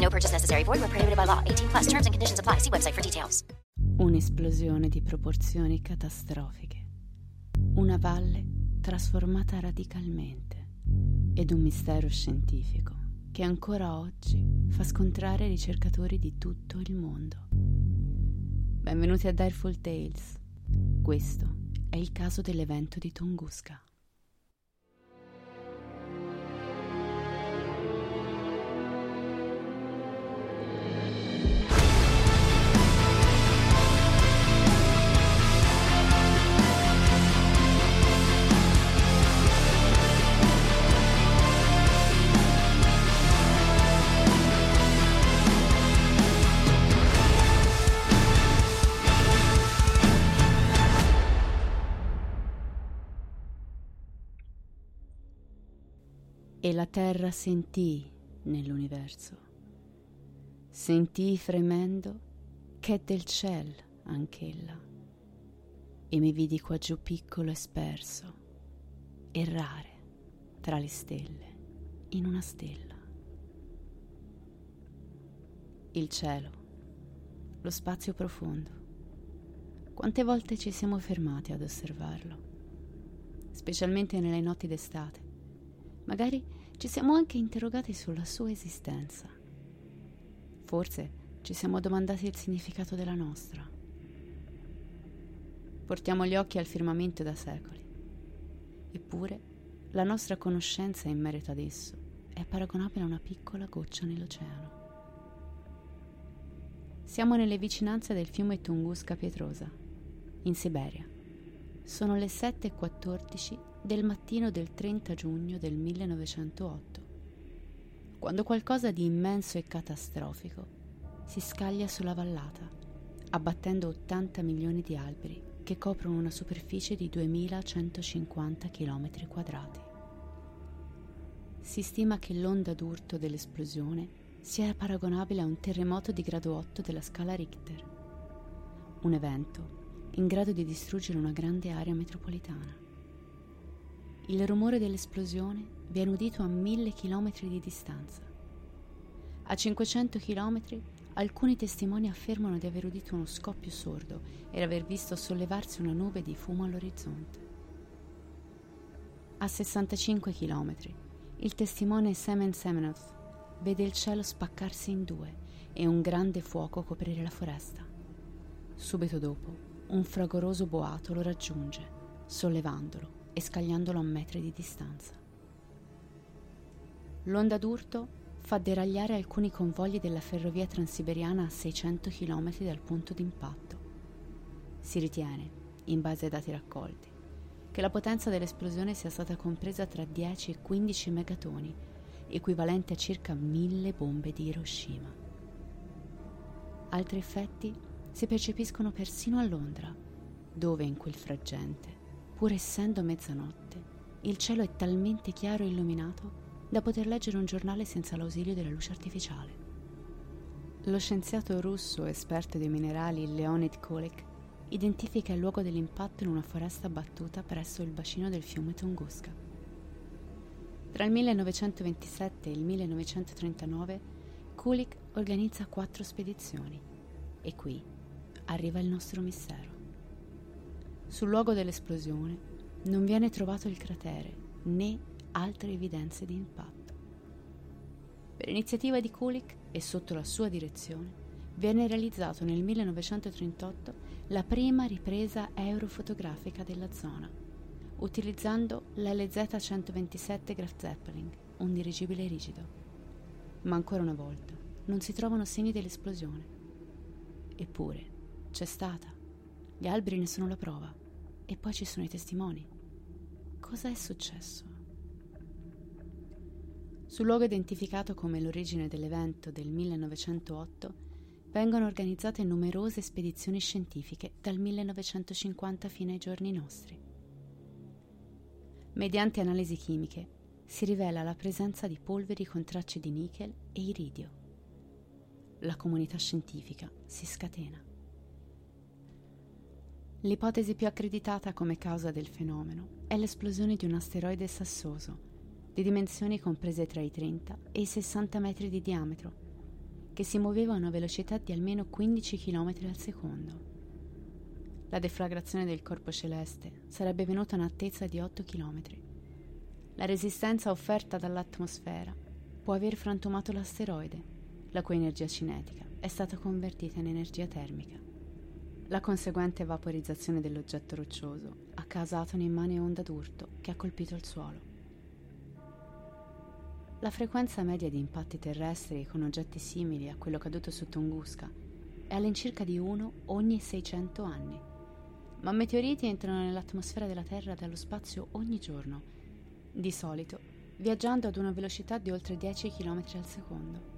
No purchase necessary. Void where prohibited by law. 18 plus. Terms and conditions apply. See website for details. Un'esplosione di proporzioni catastrofiche. Una valle trasformata radicalmente. Ed un mistero scientifico che ancora oggi fa scontrare ricercatori di tutto il mondo. Benvenuti a Direful Tales. Questo è il caso dell'evento di Tunguska. Terra sentì nell'universo. Sentì fremendo che è del ciel anch'ella. E mi vidi qua giù piccolo e sperso, errare tra le stelle, in una stella. Il cielo, lo spazio profondo. Quante volte ci siamo fermati ad osservarlo, specialmente nelle notti d'estate Magari ci siamo anche interrogati sulla sua esistenza. Forse ci siamo domandati il significato della nostra. Portiamo gli occhi al firmamento da secoli. Eppure la nostra conoscenza in merito ad esso è paragonabile a una piccola goccia nell'oceano. Siamo nelle vicinanze del fiume Tunguska Pietrosa, in Siberia. Sono le 7.14 del mattino del 30 giugno del 1908, quando qualcosa di immenso e catastrofico si scaglia sulla vallata, abbattendo 80 milioni di alberi che coprono una superficie di 2150 km quadrati. Si stima che l'onda d'urto dell'esplosione sia paragonabile a un terremoto di grado 8 della scala Richter, un evento in grado di distruggere una grande area metropolitana. Il rumore dell'esplosione viene udito a mille chilometri di distanza. A 500 chilometri alcuni testimoni affermano di aver udito uno scoppio sordo e aver visto sollevarsi una nube di fumo all'orizzonte. A 65 chilometri il testimone Semen Semenoth vede il cielo spaccarsi in due e un grande fuoco coprire la foresta. Subito dopo, un fragoroso boato lo raggiunge, sollevandolo e scagliandolo a metri di distanza. L'onda d'urto fa deragliare alcuni convogli della ferrovia transiberiana a 600 km dal punto d'impatto. Si ritiene, in base ai dati raccolti, che la potenza dell'esplosione sia stata compresa tra 10 e 15 megatoni, equivalente a circa 1000 bombe di Hiroshima. Altri effetti si percepiscono persino a Londra, dove in quel frangente Pur essendo mezzanotte, il cielo è talmente chiaro e illuminato da poter leggere un giornale senza l'ausilio della luce artificiale. Lo scienziato russo esperto di minerali Leonid Kolek identifica il luogo dell'impatto in una foresta battuta presso il bacino del fiume Tunguska. Tra il 1927 e il 1939 Kulik organizza quattro spedizioni e qui arriva il nostro mistero. Sul luogo dell'esplosione non viene trovato il cratere né altre evidenze di impatto. Per iniziativa di Kulik e sotto la sua direzione venne realizzato nel 1938 la prima ripresa aerofotografica della zona, utilizzando l'LZ-127 Graf Zeppelin, un dirigibile rigido. Ma ancora una volta non si trovano segni dell'esplosione. Eppure c'è stata. Gli alberi ne sono la prova. E poi ci sono i testimoni. Cosa è successo? Sul luogo identificato come l'origine dell'evento del 1908 vengono organizzate numerose spedizioni scientifiche dal 1950 fino ai giorni nostri. Mediante analisi chimiche si rivela la presenza di polveri con tracce di nichel e iridio. La comunità scientifica si scatena. L'ipotesi più accreditata come causa del fenomeno è l'esplosione di un asteroide sassoso di dimensioni comprese tra i 30 e i 60 metri di diametro che si muoveva a una velocità di almeno 15 km al secondo. La deflagrazione del corpo celeste sarebbe venuta a un'altezza di 8 km. La resistenza offerta dall'atmosfera può aver frantumato l'asteroide, la cui energia cinetica è stata convertita in energia termica. La conseguente vaporizzazione dell'oggetto roccioso ha causato un'immane onda d'urto che ha colpito il suolo. La frequenza media di impatti terrestri con oggetti simili a quello caduto su Tunguska è all'incirca di uno ogni 600 anni. Ma meteoriti entrano nell'atmosfera della Terra dallo spazio ogni giorno, di solito viaggiando ad una velocità di oltre 10 km al secondo.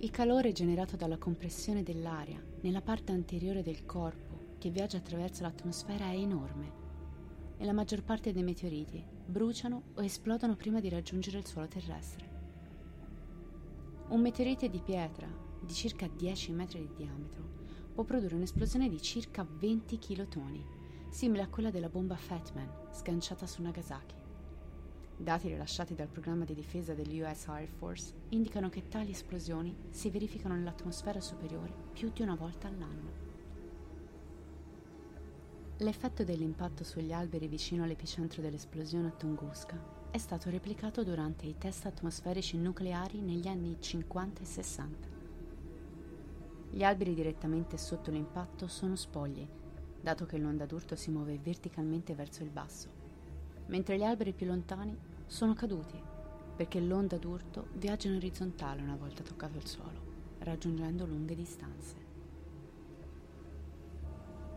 Il calore generato dalla compressione dell'aria nella parte anteriore del corpo che viaggia attraverso l'atmosfera è enorme e la maggior parte dei meteoriti bruciano o esplodono prima di raggiungere il suolo terrestre. Un meteorite di pietra di circa 10 metri di diametro può produrre un'esplosione di circa 20 kilotoni, simile a quella della bomba Fatman sganciata su Nagasaki. Dati rilasciati dal programma di difesa dell'US Air Force indicano che tali esplosioni si verificano nell'atmosfera superiore più di una volta all'anno. L'effetto dell'impatto sugli alberi vicino all'epicentro dell'esplosione a Tunguska è stato replicato durante i test atmosferici nucleari negli anni 50 e 60. Gli alberi direttamente sotto l'impatto sono spogli, dato che l'onda d'urto si muove verticalmente verso il basso, mentre gli alberi più lontani sono caduti, perché l'onda d'urto viaggia in orizzontale una volta toccato il suolo, raggiungendo lunghe distanze.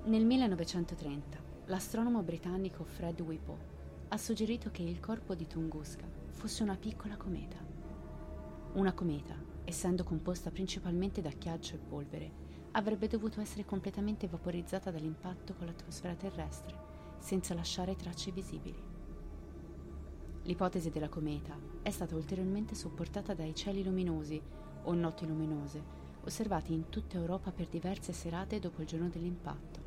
Nel 1930 l'astronomo britannico Fred Whipple ha suggerito che il corpo di Tunguska fosse una piccola cometa. Una cometa, essendo composta principalmente da ghiaccio e polvere, avrebbe dovuto essere completamente vaporizzata dall'impatto con l'atmosfera terrestre, senza lasciare tracce visibili. L'ipotesi della cometa è stata ulteriormente supportata dai cieli luminosi o notti luminose osservati in tutta Europa per diverse serate dopo il giorno dell'impatto.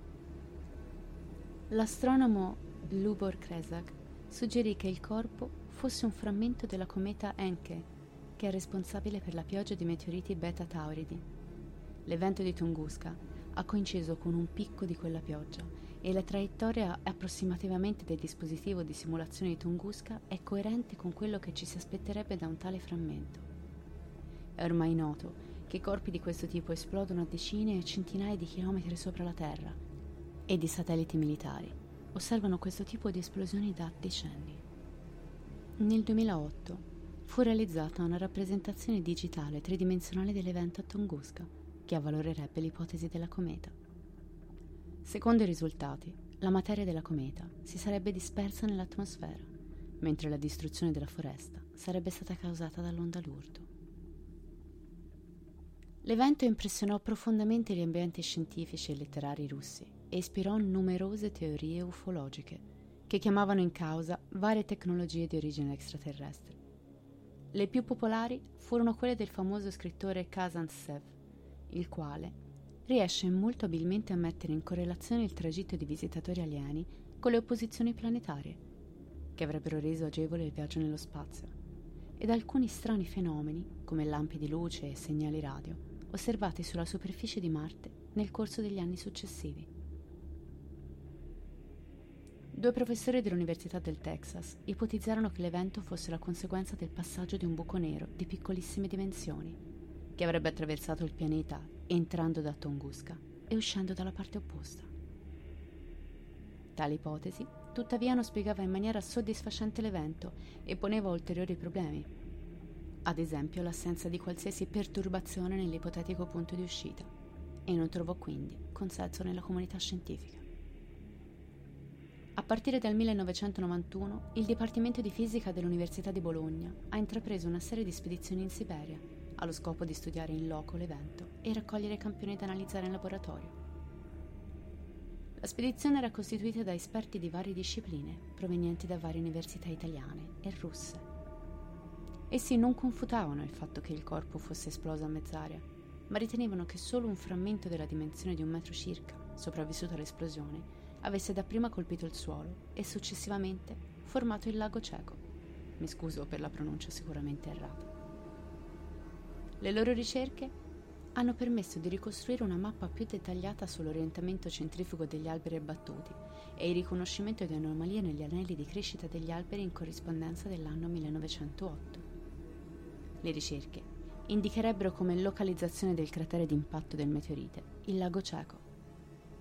L'astronomo Lubor Kresak suggerì che il corpo fosse un frammento della cometa Encke, che è responsabile per la pioggia di meteoriti beta Tauridi. L'evento di Tunguska ha coinciso con un picco di quella pioggia e la traiettoria approssimativamente del dispositivo di simulazione di Tunguska è coerente con quello che ci si aspetterebbe da un tale frammento. È ormai noto che corpi di questo tipo esplodono a decine e centinaia di chilometri sopra la Terra e di satelliti militari osservano questo tipo di esplosioni da decenni. Nel 2008 fu realizzata una rappresentazione digitale tridimensionale dell'evento a Tunguska che avvalorerebbe l'ipotesi della cometa. Secondo i risultati, la materia della cometa si sarebbe dispersa nell'atmosfera, mentre la distruzione della foresta sarebbe stata causata dall'onda l'urto. L'evento impressionò profondamente gli ambienti scientifici e letterari russi e ispirò numerose teorie ufologiche che chiamavano in causa varie tecnologie di origine extraterrestre. Le più popolari furono quelle del famoso scrittore Kazantsev, il quale riesce molto abilmente a mettere in correlazione il tragitto di visitatori alieni con le opposizioni planetarie, che avrebbero reso agevole il viaggio nello spazio, e da alcuni strani fenomeni, come lampi di luce e segnali radio, osservati sulla superficie di Marte nel corso degli anni successivi. Due professori dell'Università del Texas ipotizzarono che l'evento fosse la conseguenza del passaggio di un buco nero di piccolissime dimensioni, che avrebbe attraversato il pianeta entrando da Tunguska e uscendo dalla parte opposta. Tale ipotesi, tuttavia, non spiegava in maniera soddisfacente l'evento e poneva ulteriori problemi, ad esempio l'assenza di qualsiasi perturbazione nell'ipotetico punto di uscita, e non trovò quindi consenso nella comunità scientifica. A partire dal 1991, il Dipartimento di Fisica dell'Università di Bologna ha intrapreso una serie di spedizioni in Siberia, allo scopo di studiare in loco l'evento e raccogliere campioni da analizzare in laboratorio. La spedizione era costituita da esperti di varie discipline, provenienti da varie università italiane e russe. Essi non confutavano il fatto che il corpo fosse esploso a mezz'aria, ma ritenevano che solo un frammento della dimensione di un metro circa, sopravvissuto all'esplosione, avesse dapprima colpito il suolo e successivamente formato il lago cieco. Mi scuso per la pronuncia sicuramente errata. Le loro ricerche hanno permesso di ricostruire una mappa più dettagliata sull'orientamento centrifugo degli alberi abbattuti e il riconoscimento di anomalie negli anelli di crescita degli alberi in corrispondenza dell'anno 1908. Le ricerche indicherebbero come localizzazione del cratere d'impatto del meteorite il lago cieco,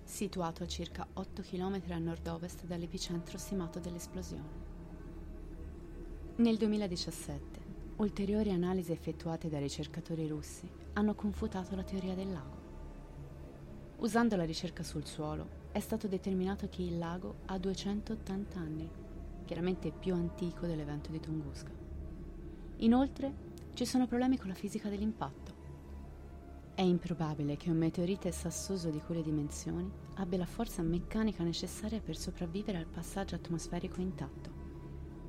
situato a circa 8 km a nord-ovest dall'epicentro stimato dell'esplosione. Nel 2017, ulteriori analisi effettuate dai ricercatori russi hanno confutato la teoria del lago. Usando la ricerca sul suolo, è stato determinato che il lago ha 280 anni, chiaramente più antico dell'evento di Tunguska. Inoltre, ci sono problemi con la fisica dell'impatto. È improbabile che un meteorite sassoso di quelle dimensioni abbia la forza meccanica necessaria per sopravvivere al passaggio atmosferico intatto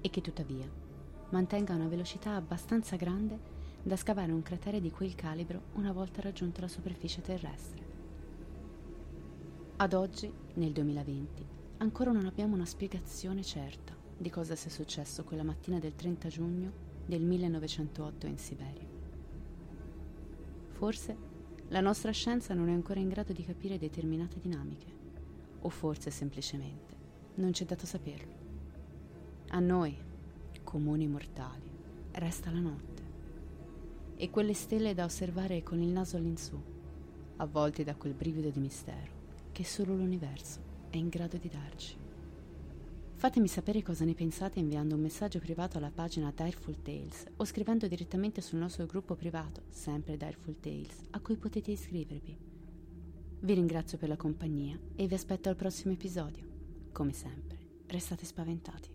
e che tuttavia mantenga una velocità abbastanza grande da scavare un cratere di quel calibro una volta raggiunta la superficie terrestre. Ad oggi, nel 2020, ancora non abbiamo una spiegazione certa di cosa sia successo quella mattina del 30 giugno del 1908 in Siberia. Forse la nostra scienza non è ancora in grado di capire determinate dinamiche, o forse semplicemente non ci è dato saperlo. A noi, comuni mortali, resta la notte e quelle stelle da osservare con il naso all'insù, avvolti da quel brivido di mistero che solo l'universo è in grado di darci. Fatemi sapere cosa ne pensate inviando un messaggio privato alla pagina Direful Tales o scrivendo direttamente sul nostro gruppo privato, sempre Direful Tales, a cui potete iscrivervi. Vi ringrazio per la compagnia e vi aspetto al prossimo episodio. Come sempre, restate spaventati.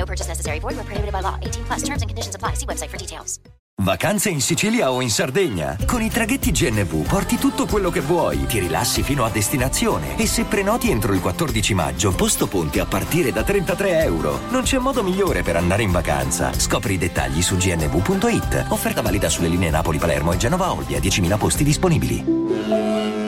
No purchase necessary. Void where prohibited by law. 18 plus terms and conditions apply. See website for details. Vacanze in Sicilia o in Sardegna? Con i traghetti GNV porti tutto quello che vuoi, ti rilassi fino a destinazione e se prenoti entro il 14 maggio, posto ponti a partire da 33 euro. Non c'è modo migliore per andare in vacanza. Scopri i dettagli su gnv.it. Offerta valida sulle linee Napoli-Palermo e Genova-Olbia, 10.000 posti disponibili.